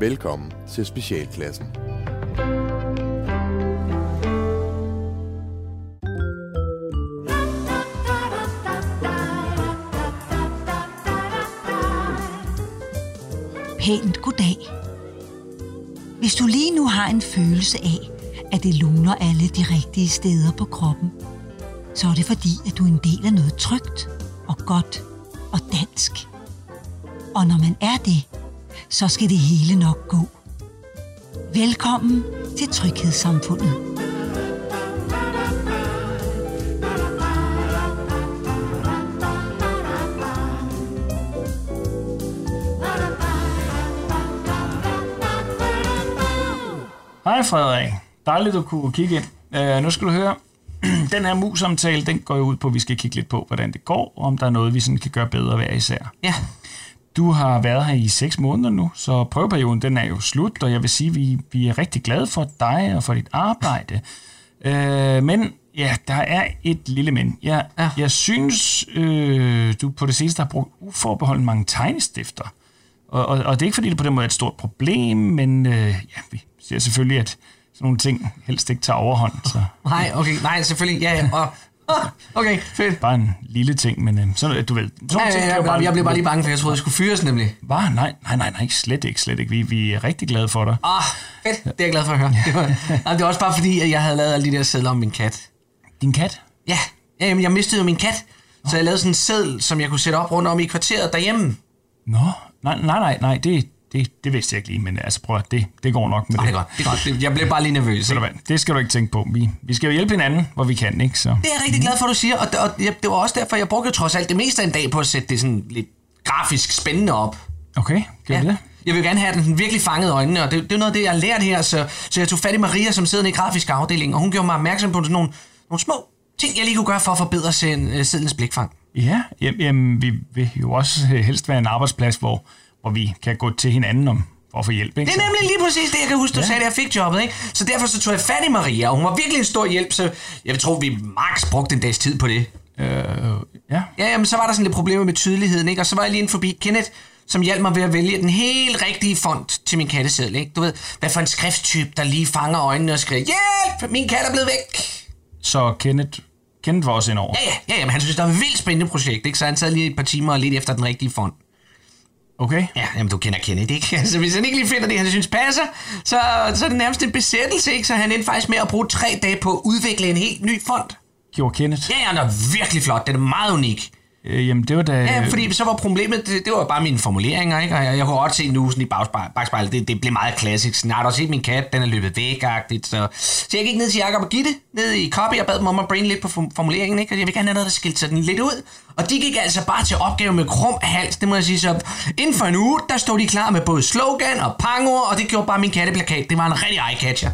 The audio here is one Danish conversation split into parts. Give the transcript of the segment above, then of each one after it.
Velkommen til Specialklassen. Pænt goddag. Hvis du lige nu har en følelse af, at det luner alle de rigtige steder på kroppen, så er det fordi, at du er en del af noget trygt og godt og dansk. Og når man er det, så skal det hele nok gå. Velkommen til Tryghedssamfundet. Hej Frederik. Dejligt, du kunne kigge ind. Uh, nu skal du høre, den her mus-samtale, den går jo ud på, at vi skal kigge lidt på, hvordan det går, og om der er noget, vi sådan kan gøre bedre hver især. Ja. Du har været her i 6 måneder nu, så prøveperioden den er jo slut, og jeg vil sige, at vi, vi er rigtig glade for dig og for dit arbejde. Uh, men ja, der er et lille men. Jeg, Ja. jeg synes, øh, du på det seneste har brugt uforbeholden mange tegnestifter. Og, og, og det er ikke, fordi det på den måde er et stort problem, men øh, ja, vi ser selvfølgelig, at sådan nogle ting helst ikke tager overhånd. Så Nej, okay, nej, selvfølgelig, ja, ja. Og, okay, fedt. bare en lille ting, men øh, sådan, du ved... Sådan Ja, ja, jo ja, jeg blev bare lige bange, for jeg troede, jeg skulle fyres nemlig. Hvad? Nej, nej, nej, nej, slet ikke, slet ikke. Vi, vi er rigtig glade for dig. Ah, fedt, det er jeg glad for at høre. Det var, nej, det var også bare fordi, at jeg havde lavet alle de der sædler om min kat. Din kat? Ja, ja jamen, jeg mistede jo min kat, så jeg lavede sådan en seddel, som jeg kunne sætte op rundt om i kvarteret derhjemme. Nå, nej, nej, nej, nej det, det, det vidste jeg ikke lige, men altså prøv at det, det går nok med Det det. godt, det er godt. Det- Jeg blev bare lige nervøs. Ikke? det skal du ikke tænke på. Vi, vi skal jo hjælpe hinanden, hvor vi kan, ikke? Så. Det er jeg rigtig glad for, at du siger, og, og jeg, det var også derfor, jeg brugte trods alt det meste af en dag på at sætte det sådan lidt grafisk spændende op. Okay, gør vi det? Jeg vil gerne have den virkelig fanget øjnene, og det, det er noget af det, jeg har lært her, så, så jeg tog fat i Maria, som sidder i grafisk afdeling, og hun gjorde mig opmærksom på sådan nogle, nogle små ting, jeg lige kunne gøre for at forbedre øh, sedlens blikfang. Ja, jamen, jamen, vi vil jo også øh, helst være en arbejdsplads, hvor, hvor vi kan gå til hinanden om for at få hjælp, ikke? Det er nemlig lige præcis det, jeg kan huske, du ja. sagde, da jeg fik jobbet, ikke? Så derfor så tog jeg fat i Maria, og hun var virkelig en stor hjælp, så jeg vil tro, vi max brugte en dags tid på det. Øh, ja, Ja, jamen, så var der sådan lidt problemer med tydeligheden, ikke? Og så var jeg lige inde forbi Kenneth, som hjalp mig ved at vælge den helt rigtige font til min katteseddel, ikke? Du ved, hvad for en skrifttype, der lige fanger øjnene og skriger, hjælp, min kat er blevet væk. så Kenneth, Kenneth var også indover. Ja, ja, ja, jamen, han synes, det var et vildt spændende projekt, ikke? Så han sad lige et par timer og lidt efter den rigtige font. Okay? Ja, jamen, du kender Kenneth, ikke? Altså, hvis han ikke lige finder det, han synes passer, så, så er det nærmest en besættelse, ikke? Så han endte faktisk med at bruge tre dage på at udvikle en helt ny font. Gjorde Kenneth? Ja, ja, den er virkelig flot. Den er meget unik. Øh, jamen, det var da... Ja, fordi så var problemet, det, det var bare mine formuleringer, ikke? Og jeg, jeg kunne godt se nu sådan i bagspejl, bagspejlet, det, det blev meget klassisk. Sådan, har du set min kat, den er løbet væk -agtigt, så, så jeg gik ned til Jacob og Gitte, ned i copy, og bad dem om at brain lidt på form- formuleringen, ikke? Og jeg vil gerne have noget, der skilte sig den lidt ud. Og de gik altså bare til opgave med krum hals, det må jeg sige så. Inden for en uge, der stod de klar med både slogan og pangord, og det gjorde bare min katteplakat. Det var en rigtig eye-catcher.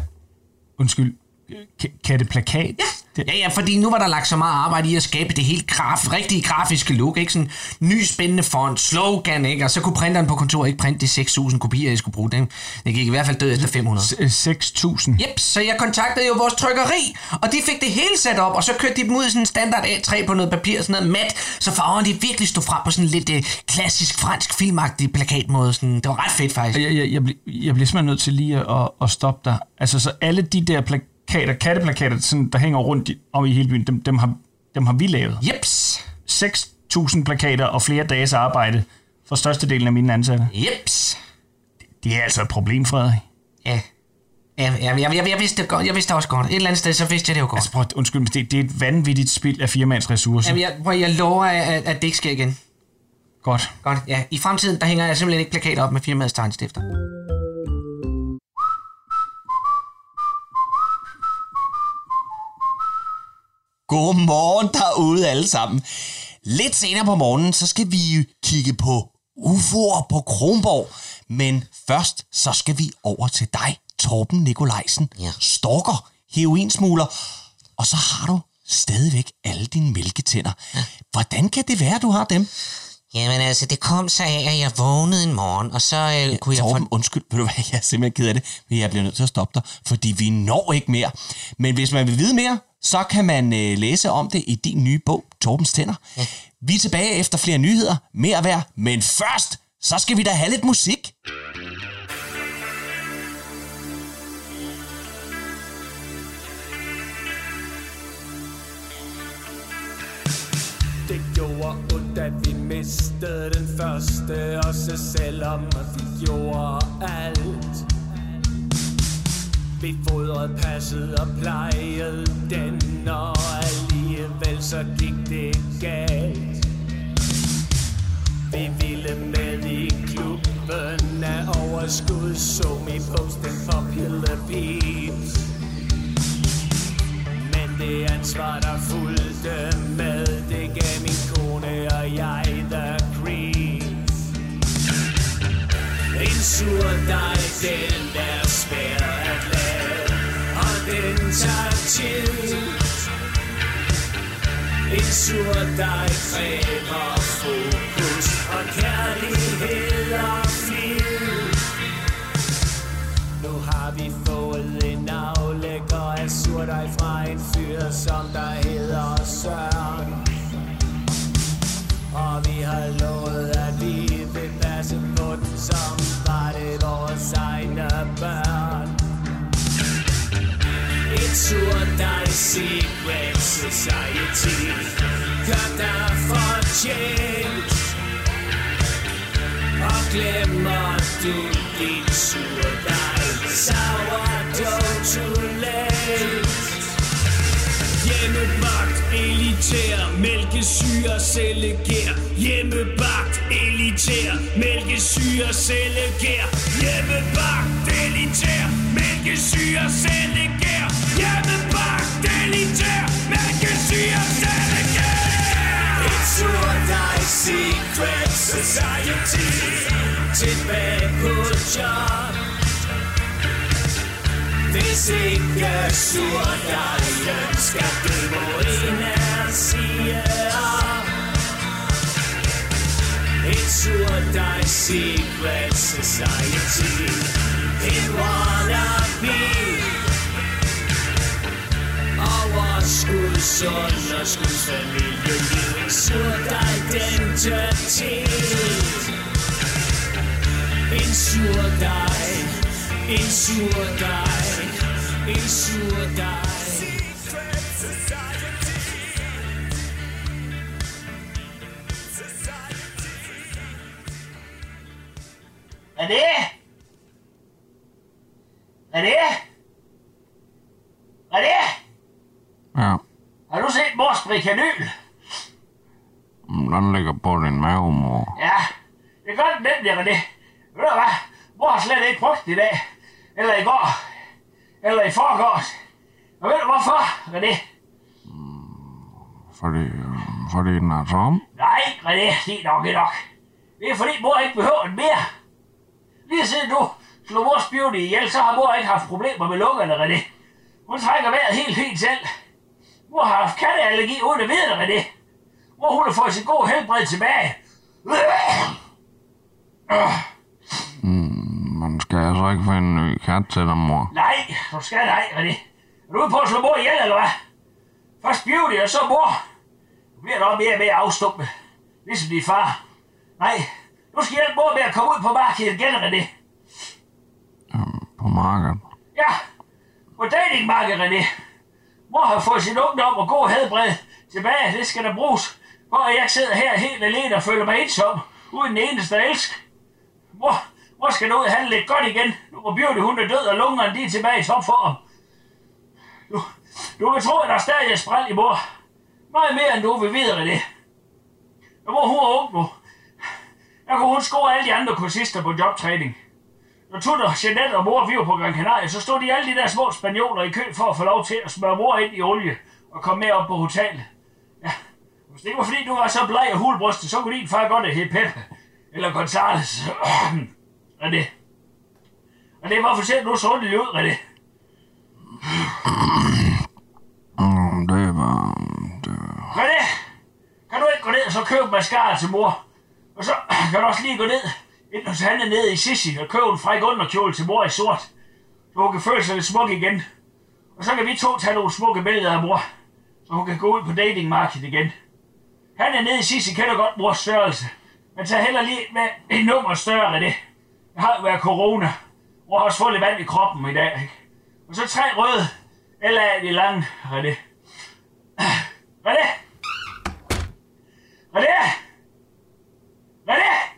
Undskyld. Katteplakat? Ja, ja, fordi nu var der lagt så meget arbejde i at skabe det helt graf, rigtige grafiske look, ikke? Sådan ny spændende font, slogan, ikke? Og så kunne printeren på kontoret ikke printe de 6.000 kopier, jeg skulle bruge dem. Det gik i hvert fald død efter 500. S- 6.000? Yep, så jeg kontaktede jo vores trykkeri, og de fik det hele sat op, og så kørte de dem ud i sådan en standard A3 på noget papir, sådan noget mat, så farverne de virkelig stod frem på sådan lidt øh, klassisk fransk filmagtig plakatmåde. Sådan. Det var ret fedt faktisk. Jeg, jeg, jeg, jeg bliver simpelthen nødt til lige at, at stoppe dig. Altså, så alle de der plakater, katteplakater, sådan, der hænger rundt i, om i hele byen, dem, dem, har, dem har vi lavet. Jeps, 6.000 plakater og flere dages arbejde for størstedelen af mine ansatte. jeps. Det er altså et problem, Frederik. Ja. Ja, ja jeg, jeg, jeg, vidste det godt. Jeg vidste det også godt. Et eller andet sted, så vidste jeg det jo godt. Altså, prøv, undskyld, men det, det er et vanvittigt spild af firmands ressourcer. Jamen, jeg, prøv, jeg lover, at, at det ikke sker igen. Godt. Godt, ja. I fremtiden, der hænger jeg simpelthen ikke plakater op med firmaets tegnstifter. Godmorgen derude alle sammen. Lidt senere på morgenen, så skal vi kigge på UFO'er på Kronborg. Men først, så skal vi over til dig, Torben Nikolajsen. Ja. Stalker, heroinsmugler. Og så har du stadigvæk alle dine mælketænder. Hvordan kan det være, du har dem? Jamen altså, det kom så af, at jeg vågnede en morgen, og så øh, kunne jeg Torben, undskyld, ved du hvad, jeg er simpelthen ked af det, men jeg bliver nødt til at stoppe dig, fordi vi når ikke mere. Men hvis man vil vide mere, så kan man øh, læse om det i din nye bog, Torbens Tænder. Ja. Vi er tilbage efter flere nyheder, mere værd, men først, så skal vi da have lidt musik. Det gjorde ondt, at vi mistede den første, og så selvom vi gjorde alt. Vi fodrede, passet og plejet den Og alligevel så gik det galt Vi ville med i klubben af overskud Så vi posten popular peeps men det ansvar, der fulgte med, det gav min kone og jeg the creeps. En sur dej, den der touch you. En sur dej kræver fokus og kærlighed og flid. Nu har vi fået en aflægger af surdej fra en fyr, som der hedder Søren. Og vi har lovet, at vi vil passe på den, som var det vores egne børn. Et surdej secret society gør dig fortjent. Og glemmer du din surdej Sourdough too late Hjemmebagt, elitær, mælkesyre, cellegær Hjemmebagt, elitær, mælkesyre, cellegær Hjemmebagt, elitær, mælkesyre, cellegær Hjemmebagt, elitær, mælkesyre, cellegær Et surdej secret society. Tilbage på job. Hvis ikke surdejen skal dø, må en af sige op. Et surdej secret society, en wannabe. Overskuds underskudsfamilie, en surdej identitet. En surdej, en surdej, en surdej. Secret society. René? René? René? Ja, Har du set mors brikanyl? den ligger på din mave, mor. Ja, det gør den nemlig, René. Ved du hvad? Mor har slet ikke brugt i dag. Eller i går. Eller i forgårs. Og ved du hvorfor, René? Fordi, øh, fordi den er tom. Nej, René, det er nok ikke nok. Det er fordi mor ikke behøver den mere. Lige siden du slog mors beauty ihjel, så har mor ikke haft problemer med lungerne, René. Hun trækker vejret helt fint selv. Mor har haft katteallergi uden at vide det, René. Mor hun har fået sit gode helbred tilbage. Man skal altså ikke finde en ny kat til dig, mor. Nej, du skal nej, René. Er du ude på at slå mor ihjel, eller hvad? Først beauty, og så mor. Du bliver nok mere og mere afstumpet. Ligesom din far. Nej, du skal hjælpe mor med at komme ud på markedet igen, René. På Ja, Ja, din datingmarkedet, René. Mor har fået sin ungdom og god helbred tilbage. Det skal der bruges, hvor jeg sidder her helt alene og føler mig ensom, uden en eneste elsk. elske. Mor, mor skal nu ud og handle lidt godt igen. Nu hvor Beauty hun er død, og lungerne de er tilbage i topform. Du, du kan tro, at der stadig er spræl i mor. Meget mere, end du vil vide, René. Og mor, hun er ung nu. Der kunne hun score alle de andre kursister på jobtræning. Når Tutter, Jeanette og mor vi var på Gran Canaria, så stod de alle de der små spanioler i kø for at få lov til at smøre mor ind i olie og komme med op på hotellet. Ja, hvis det ikke var fordi du var så bleg og hulbrystet, så kunne din far godt have Peppe eller Gonzales. Og det. Og det var for eksempel nu så det ud, René. Mm, det var... Det, René, kan du ikke gå ned og så købe mascara til mor? Og så kan du også lige gå ned ind hos Hanne ned i Sissi og køb en fræk underkjole til mor i sort. Så hun kan føle sig lidt smuk igen. Og så kan vi to tage nogle smukke billeder af mor, så hun kan gå ud på datingmarkedet igen. Han er nede i Sissi, kender godt mors størrelse. Men tag heller lige med et nummer større af det. Det har jo været corona. Mor har også fået lidt vand i kroppen i dag. Ikke? Og så tre røde, eller de lange, her det? Vadet. Vadet. Vadet.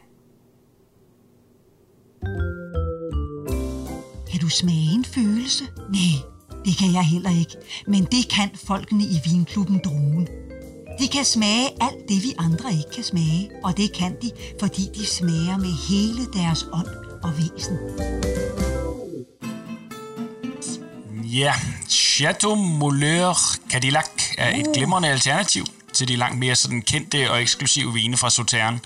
Du smage en følelse? Nej, det kan jeg heller ikke. Men det kan folkene i vinklubben Druen. De kan smage alt det, vi andre ikke kan smage. Og det kan de, fordi de smager med hele deres ånd og væsen. Ja, Chateau Mouleur Cadillac er et glimrende alternativ til de langt mere sådan kendte og eksklusive vine fra Sauternes.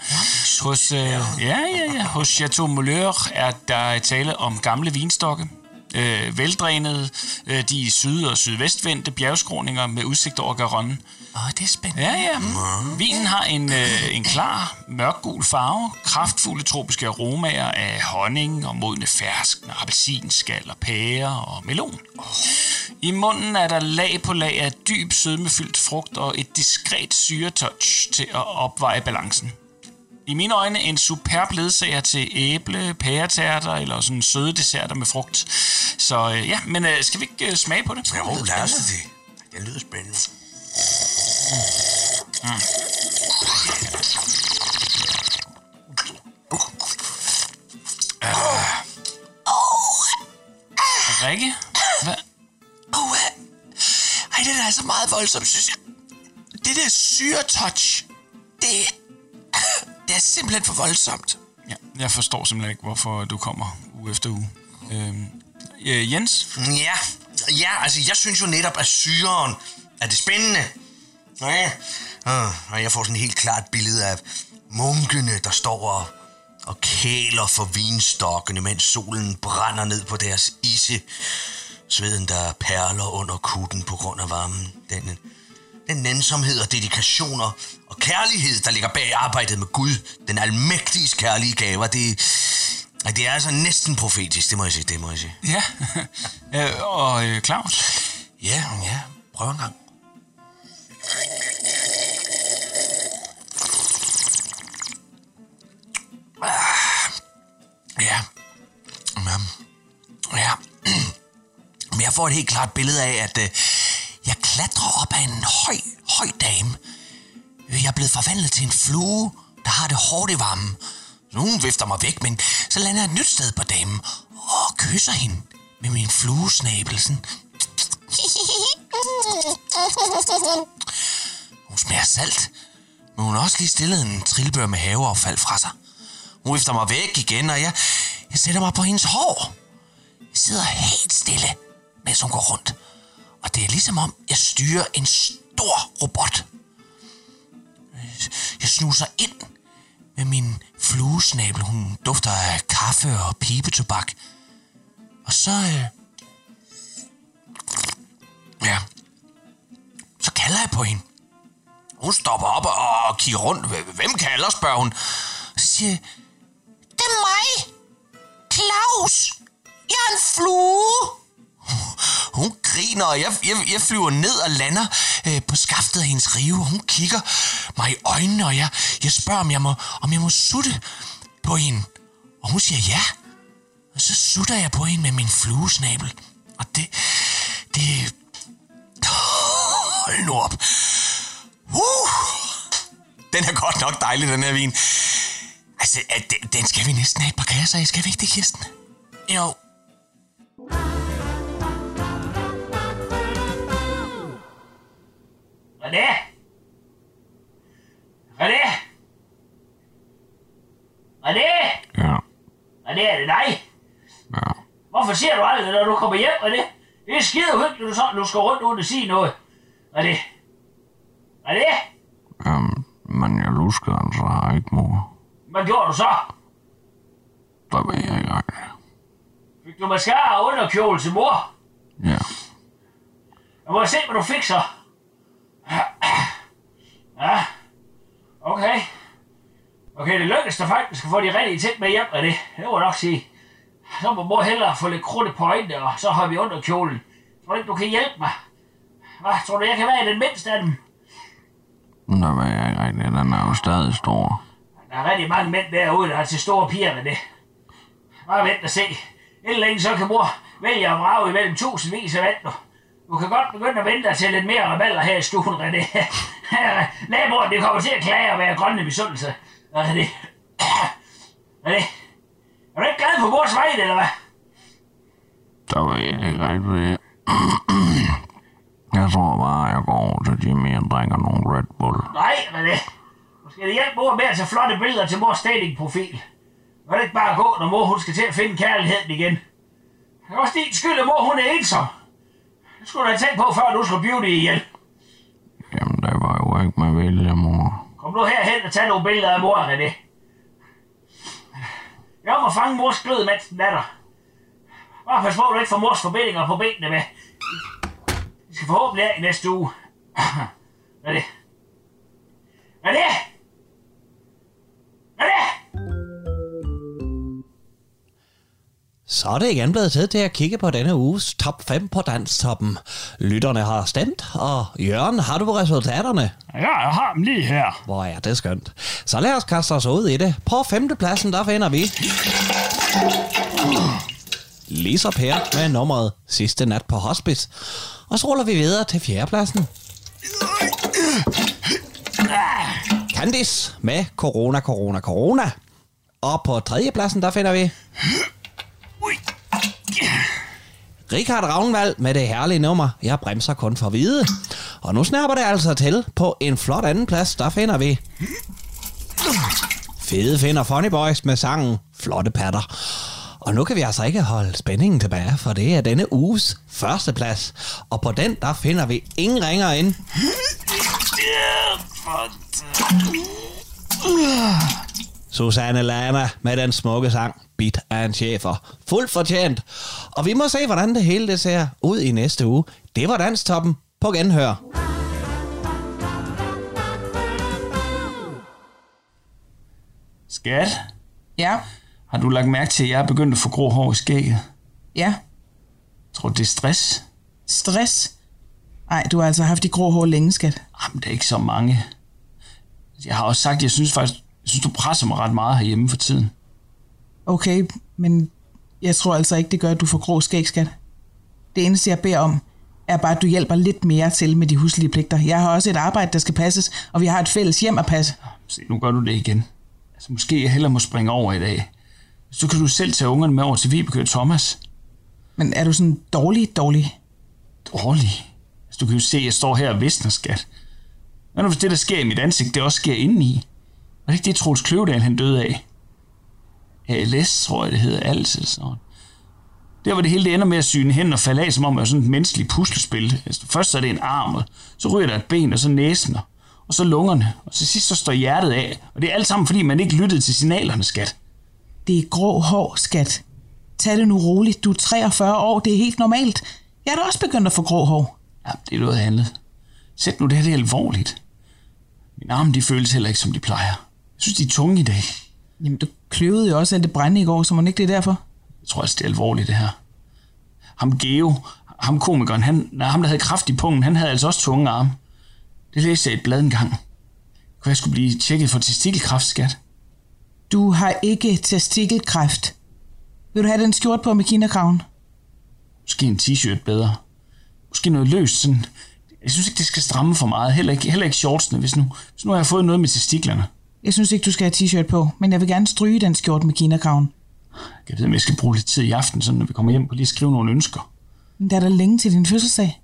Hos, øh, ja, ja, ja. Hos Chateau Mouleur er der tale om gamle vinstokke, øh, veldrænede, øh, de syd- og sydvestvendte bjergskråninger med udsigt over Garonne. Åh, det er spændende. Ja, ja. Vinen har en, øh, en klar, mørkgul farve, kraftfulde tropiske aromaer af honning og modne fersken, appelsinskal og pære og melon. I munden er der lag på lag af dyb sødmefyldt frugt og et diskret syretouch til at opveje balancen. I mine øjne en superb ledsager til æble, pæretærter eller sådan søde desserter med frugt. Så øh, ja, men øh, skal vi ikke øh, smage på det? Jo, lad os det. Det lyder spændende. Rikke? Hvad? Oh, ej, det er altså meget voldsomt, synes jeg. Det der syretouch, det, det er simpelthen for voldsomt. Ja, jeg forstår simpelthen ikke, hvorfor du kommer uge efter uge. Øhm, øh, Jens? Ja, ja, altså jeg synes jo netop, at syren er det spændende. Ja, øh, og jeg får sådan et helt klart billede af munkene, der står og, og kæler for vinstokkene, mens solen brænder ned på deres isse. Sveden, der perler under kutten på grund af varmen. Den, den nænsomhed og dedikationer og kærlighed, der ligger bag arbejdet med Gud, den almægtige kærlige gaver, det, ja, det er altså næsten profetisk, det må jeg sige, det må jeg sige. Ja, øh, og øh, Claus? Ja, ja, prøv en gang. Ah, Ja. Ja. Ja. Men jeg får et helt klart billede af, at klatre op ad en høj, høj dame. Øh, jeg er blevet forvandlet til en flue, der har det hårdt i varmen. Nogen vifter mig væk, men så lander jeg et nyt sted på damen og kysser hende med min fluesnabel. Sådan. Hun smager salt, men hun har også lige stillet en trillebør med haveaffald fra sig. Hun vifter mig væk igen, og jeg, jeg sætter mig på hendes hår. Jeg sidder helt stille, mens hun går rundt. Og det er ligesom om, jeg styrer en stor robot. Jeg snuser ind med min fluesnabel. Hun dufter af kaffe og pibetobak. Og så... Øh, ja. Så kalder jeg på hende. Hun stopper op og, kigger rundt. Hvem kalder, spørger hun. Så siger jeg, det er mig. Claus. Jeg er en flue. Hun griner, og jeg, jeg, jeg flyver ned og lander øh, på skaftet af hendes rive. Hun kigger mig i øjnene, og jeg, jeg spørger, om jeg, må, om jeg må sutte på hende. Og hun siger ja. Og så sutter jeg på hende med min fluesnabel. Og det... Det... Hold nu op. Uh! Den er godt nok dejlig, den her vin. Altså, at den, den skal vi næsten have et par kasser af. Skal vi ikke det, Kirsten? Jo. René? René? René? Ja, René, er det dig? ja. Hvorfor siger du aldrig, når du kommer hjem, René? Det er skide hyggeligt, du, så, du skal rundt uden at sige noget. René? René? Um, men jeg luskede altså har ikke mor. Hvad gjorde du så? Der ved jeg ikke rigtig. Fik du mascara og underkjole til mor? Ja, Jeg må se, hvad du fik så. Ja, okay. Okay, det lykkedes dig faktisk at få de rigtige ting med hjem af det. Det må jeg nok sige. Så må mor hellere få lidt krudt på øjnene, og så har vi under kjolen. Tror du ikke, du kan hjælpe mig? Hvad, tror du, jeg kan være den mindste af dem? men der ved jeg ikke rigtig. Den er jo stadig stor. Der er rigtig mange mænd derude, der har til store piger med det. Bare vent og se. Inden længe så kan mor vælge at vrage imellem tusindvis af vand. Du kan godt begynde at vente dig til lidt mere rabalder her i stuen, René. Naboen, det kommer til at klage og være grønne misundelse. René. René. Er du ikke glad på vores vej, eller hvad? Der var jeg ikke rigtig ved. Jeg tror bare, jeg går over til Jimmy og drikker nogle Red Bull. Nej, René. Du skal hjælpe mor med at tage flotte billeder til mors datingprofil. Er det ikke bare gå, når mor hun skal til at finde kærligheden igen. Det er også din skyld, at mor hun er ensom. Det skulle du have tænkt på, før du slog beauty ihjel. Jamen, det var jo ikke med vilje, mor. Kom nu herhen og tag nogle billeder af mor, René. Jeg må fange mors glød, mens den er der. Bare pas på, du ikke får mors forbindinger på benene med. Vi skal forhåbentlig af i næste uge. René. René! René! Så er det igen blevet tid til at kigge på denne uges top 5 på Danstoppen. Lytterne har stemt, og Jørgen, har du resultaterne? Ja, jeg har dem lige her. Hvor er det skønt. Så lad os kaste os ud i det. På femtepladsen, der finder vi... Lisa Per med nummeret Sidste Nat på Hospice. Og så ruller vi videre til fjerdepladsen. Candice med Corona, Corona, Corona. Og på tredjepladsen, der finder vi... Richard Ravnvald med det herlige nummer Jeg bremser kun for hvide. Og nu snapper det altså til på en flot anden plads, der finder vi Fede finder Funny Boys med sangen Flotte Patter. Og nu kan vi altså ikke holde spændingen tilbage, for det er denne uges første plads. Og på den, der finder vi ingen ringer ind. Susanne Lana med den smukke sang Bit af en chefer. Fuldt fortjent. Og vi må se, hvordan det hele det ser ud i næste uge. Det var Danstoppen på genhør. Skat, Ja, har du lagt mærke til, at jeg er begyndt at få grå hår i skægget? ja. Tror du, det er stress? Stress. Ej, du har altså haft de grå hår længe, skat. Jamen, det er ikke så mange. Jeg har også sagt, at jeg synes faktisk, jeg synes, du presser mig ret meget herhjemme for tiden. Okay, men jeg tror altså ikke, det gør, at du får grå skæg, skat. Det eneste, jeg beder om, er bare, at du hjælper lidt mere til med de huslige pligter. Jeg har også et arbejde, der skal passes, og vi har et fælles hjem at passe. Se, nu gør du det igen. Altså, måske jeg hellere må springe over i dag. Så kan du selv tage ungerne med over til Vibeke og Thomas. Men er du sådan dårlig, dårlig? Dårlig. Altså, du kan jo se, at jeg står her og visner, skat. Hvad nu, hvis det, der sker i mit ansigt, det også sker indeni? Var det ikke det, Troels Kløvedal, han døde af? ALS, tror jeg, det hedder. Altid sådan. Der var det hele, det ender med at syne hen og falde af, som om det er sådan et menneskeligt puslespil. Altså, først så er det en arm, så ryger der et ben, og så næsen, og- så lungerne. Og til sidst så står hjertet af. Og det er alt sammen, fordi man ikke lyttede til signalerne, skat. Det er grå hår, skat. Tag det nu roligt. Du er 43 år. Det er helt normalt. Jeg er da også begyndt at få grå hår. Ja, det er noget andet. Sæt nu det her, det er alvorligt. Mine arme, de føles heller ikke, som de plejer. Jeg synes, de er tunge i dag. Jamen, du kløvede jo også af det brænde i går, så må ikke det er derfor? Jeg tror altså, det er alvorligt, det her. Ham Geo, ham komikeren, han, nej, ham der havde kraft i pungen, han havde altså også tunge arme. Det læste jeg i et blad engang. Kunne jeg skulle blive tjekket for testikelkræft, skat? Du har ikke testikelkræft. Vil du have den skjort på med kinakraven? Måske en t-shirt bedre. Måske noget løst, sådan. Jeg synes ikke, det skal stramme for meget. Heller ikke, heller ikke shortsene, hvis nu, hvis nu har jeg fået noget med testiklerne. Jeg synes ikke, du skal have t-shirt på, men jeg vil gerne stryge den skjort med kinakraven. Jeg ved, om jeg skal bruge lidt tid i aften, sådan, når vi kommer hjem på lige at skrive nogle ønsker. Men der er der længe til din fødselsdag.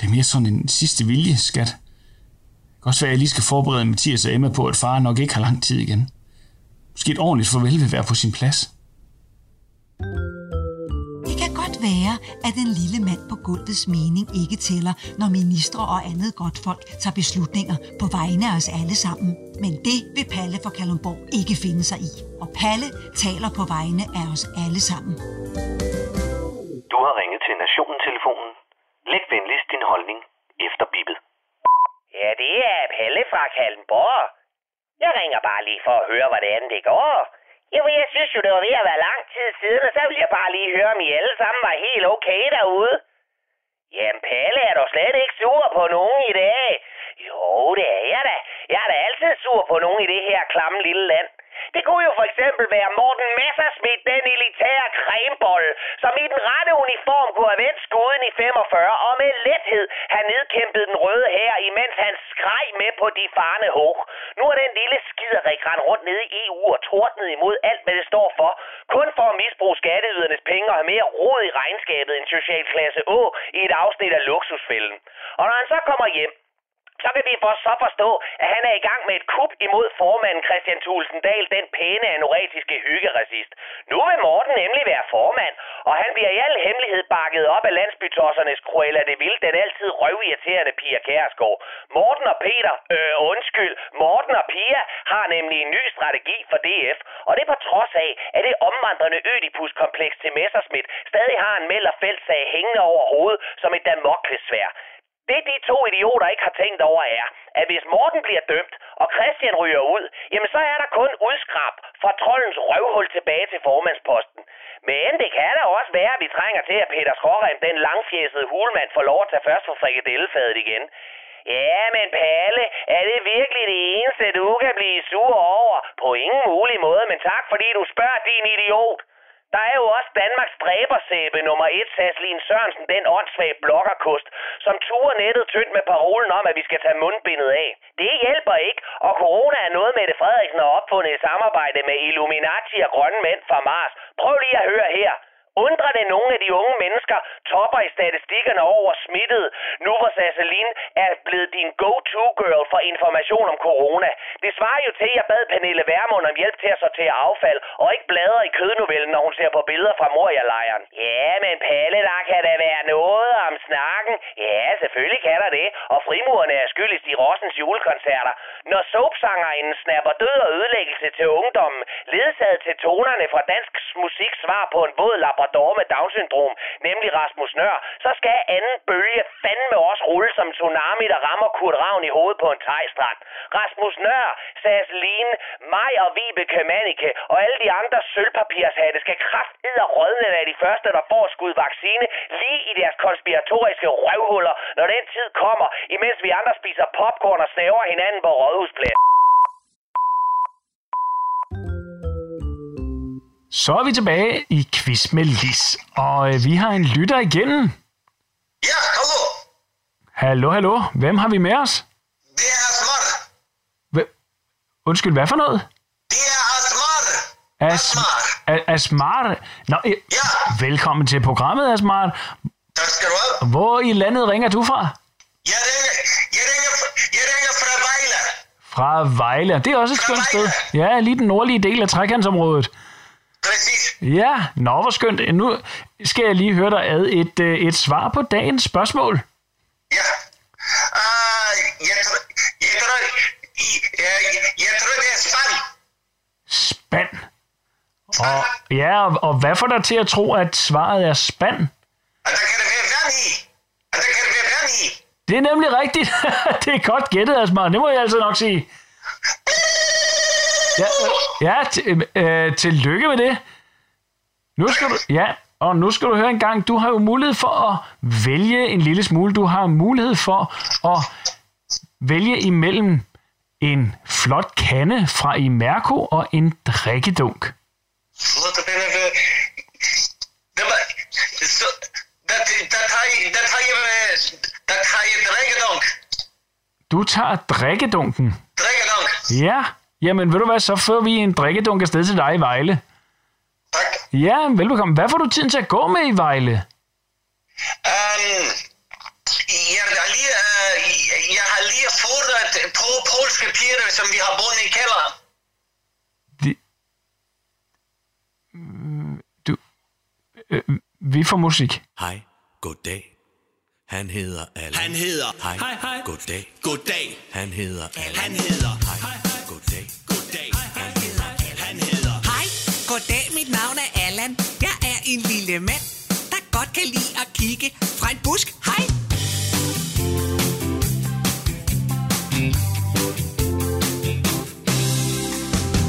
Det er mere sådan en sidste vilje, skat. Det kan også være, at jeg lige skal forberede Mathias og Emma på, at far nok ikke har lang tid igen. Måske et ordentligt farvel vil være på sin plads. Det kan godt være, at den lille mand på gulvets mening ikke tæller, når ministre og andet godt folk tager beslutninger på vegne af os alle sammen. Men det vil Palle fra Kalundborg ikke finde sig i. Og Palle taler på vegne af os alle sammen. Du har ringet til Nationen-telefonen. Læg venligst din holdning efter bippet. Ja, det er Pelle fra Kaldenborg. Jeg ringer bare lige for at høre, hvordan det går. Jo, jeg synes jo, det var ved at være lang tid siden, og så ville jeg bare lige høre, om I alle sammen var helt okay derude. Jamen, Palle er du slet ikke sur på nogen i dag. Jo, det er jeg da. Jeg er da altid sur på nogen i det her klamme lille land. Det kunne jo for eksempel være Morten Messerschmidt, den elitære cremebolle, som i den rette uniform kunne have vendt skuden i 45 og med lethed have nedkæmpet den røde her, imens han skreg med på de farne hug. Nu er den lille skiderik rendt rundt nede i EU og tordnet imod alt, hvad det står for, kun for at misbruge skatteydernes penge og have mere rod i regnskabet end socialklasse Å i et afsnit af luksusfælden. Og når han så kommer hjem, så kan vi for så forstå, at han er i gang med et kup imod formanden Christian Thulsen Dahl, den pæne anoretiske hyggeracist. Nu vil Morten nemlig være formand, og han bliver i al hemmelighed bakket op af landsbytossernes Cruella de Vil, den altid røvirriterende Pia Kærsgaard. Morten og Peter, øh undskyld, Morten og Pia har nemlig en ny strategi for DF, og det er på trods af, at det omvandrende Ødipus-kompleks til Messerschmidt stadig har en Meld- og fældsag hængende over hovedet som et damoklesvær. Det de to idioter ikke har tænkt over er, at hvis Morten bliver dømt, og Christian ryger ud, jamen så er der kun udskrab fra trollens røvhul tilbage til formandsposten. Men det kan da også være, at vi trænger til, at Peter Skårem, den langfjæsede hulmand, får lov at tage først for frikadellefadet igen. Ja, men Palle, er det virkelig det eneste, du kan blive sur over? På ingen mulig måde, men tak fordi du spørger, din idiot. Der er jo også Danmarks dræbersæbe nummer 1, Saslin Sørensen, den åndssvage blokkerkost, som turer nettet tyndt med parolen om, at vi skal tage mundbindet af. Det hjælper ikke, og corona er noget, Mette Frederiksen har opfundet i samarbejde med Illuminati og grønne mænd fra Mars. Prøv lige at høre her. Undrer det nogle af de unge mennesker topper i statistikkerne over smittet, nu hvor Sasseline er blevet din go-to-girl for information om corona? Det svarer jo til, at jeg bad Pernille Vermund om hjælp til at sortere affald, og ikke bladre i kødnovellen, når hun ser på billeder fra Moria-lejren. Ja, men Palle, der kan da være noget om snakken. Ja, selvfølgelig kan der det, og frimurerne er skyldigst i Rossens julekoncerter. Når soapsangerinden snapper død og ødelæggelse til ungdommen, ledsaget til tonerne fra dansk musik svar på en våd labrador med Down-syndrom, nemlig Rasmus Nør, så skal anden bølge fandme også rulle som tsunami, der rammer Kurt Ravn i hovedet på en tegstrand. Rasmus Nør, Sasseline, mig og Vibeke Manike og alle de andre sølvpapirshatte skal kraftedder og rådne af de første, der får skud vaccine lige i deres konspiratoriske røvhuller, når den tid kommer, imens vi andre spiser popcorn og snæver hinanden på rådhuspladsen. Så er vi tilbage i Quiz med Lis, og øh, vi har en lytter igennem. Ja, hallo. Hallo, hallo. Hvem har vi med os? Det er Asmar. Hvem? Undskyld, hvad for noget? Det er Asmar. As A- Asmar. Nå, ja. Velkommen til programmet, Asmar. Tak skal du have. Hvor i landet ringer du fra? Jeg ringer, jeg ringer, jeg ringer fra Vejle. Fra Vejle. Det er også et skønt sted. Ja, lige den nordlige del af trækantsområdet. Præcis. Ja, nå hvor skønt. Nu skal jeg lige høre dig ad et, øh, et svar på dagens spørgsmål. Uh, jeg, tror, jeg, tror, jeg, jeg tror, det er spand. Spand. Og, ja, og, og hvad får dig til at tro, at svaret er spand? Og der kan det være vand i. Og der kan det være vand i. Det er nemlig rigtigt. det er godt gættet, Asmar. Det må jeg altså nok sige. Ja, ja t- øh, tillykke med det. Nu skal du, ja, og nu skal du høre en gang. Du har jo mulighed for at vælge en lille smule. Du har mulighed for at vælge imellem en flot kande fra Imerco og en er øh, drikkedunk. Du tager drikkedunken. Drikkedunk. Ja, jamen ved du hvad, så fører vi en drikkedunk afsted til dig i Vejle. Tak. Ja, velbekomme. Hvad får du tiden til at gå med i Vejle? Um, jeg, har lige, uh, jeg har lige fodret på polske piger, som vi har bundet i kælderen. Du, øh, vi får musik. Hej, goddag. Han hedder Allan. Han hedder. Hej, Hej, hej. goddag. Goddag. Han hedder Allan. Han hedder. Hej, goddag. Goddag. Han hedder. Hej, goddag, mit navn er Allan. Jeg er en lille mand, der godt kan lide at kigge fra en busk. Hej.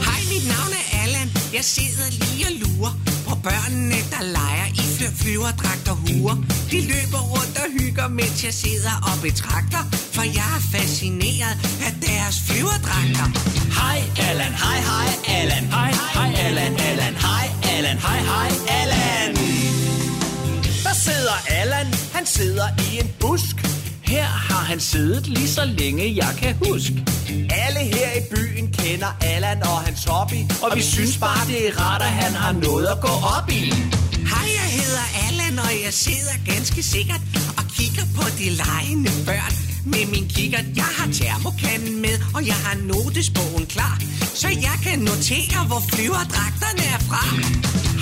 Hej, mit navn er Allan. Jeg sidder lige og lurer på børnene, der leger i fly flyverdragt og huer. De løber rundt og hygger, mens jeg sidder og betragter, for jeg er fascineret af deres flyverdragter. Hej Allan, hej hej Allan. Hej hej Allan, Allan, hej Allan, hej hej Allan. Der sidder Allan, han sidder i en busk. Her har han siddet lige så længe jeg kan huske. Alle her i byen kender Allan og hans hobby, og vi synes bare det er rart, at han har noget at gå op i. Hej, jeg hedder Allan, og jeg sidder ganske sikkert og kigger på de lejende børn. Med min kikkert, jeg har termokanden med, og jeg har notesbogen klar, så jeg kan notere, hvor flyverdragterne er fra.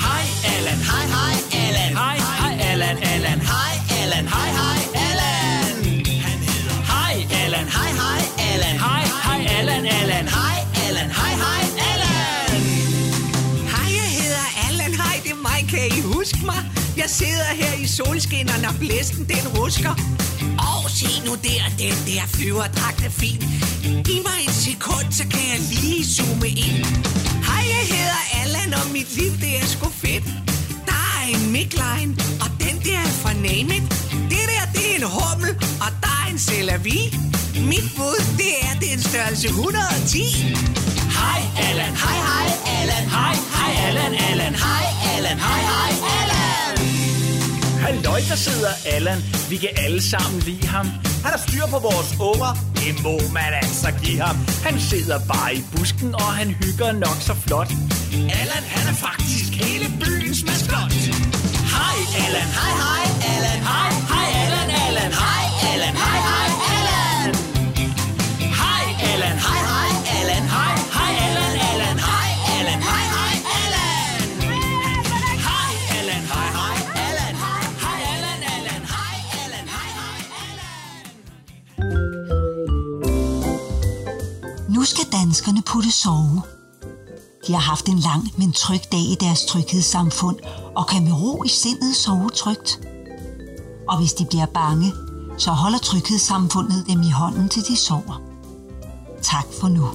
Hej Allan, hej hej Allan. Hej hej Allan, Allan, hej Allan, hej hej Allan. Han hedder Hej Allan, hej hej Allan. Hej hej Allan, Allan, hej Allan, hej hej Allan. Hej, jeg hedder Allan, hej, det er mig, kan I huske mig? Jeg sidder her i solskinnerne, og blæsten den rusker. Og se nu der, den der flyverdragt er fin. Giv mig en sekund, så kan jeg lige zoome ind. Hej, jeg hedder Allan, og mit liv, det er sgu fedt. Der er en midline, og den der er fra Name It. Det der, det er en hummel, og der er en cellavi. Mit bud, det er, det er en størrelse 110. Hej Allan, hej hej Allan. Hej hej Allan, Allan, hej Allan, hej hej Allan. Halløj, der sidder Allan. Vi kan alle sammen lide ham. Han har styr på vores unger. Det må man altså give ham. Han sidder bare i busken, og han hygger nok så flot. Allan, han er faktisk hele byens maskot. Hej Allan, hej hej Hej Nu skal danskerne putte sove. De har haft en lang, men tryg dag i deres tryghedssamfund, og kan med ro i sindet sove trygt. Og hvis de bliver bange, så holder tryghedssamfundet dem i hånden til de sover. Tak for nu.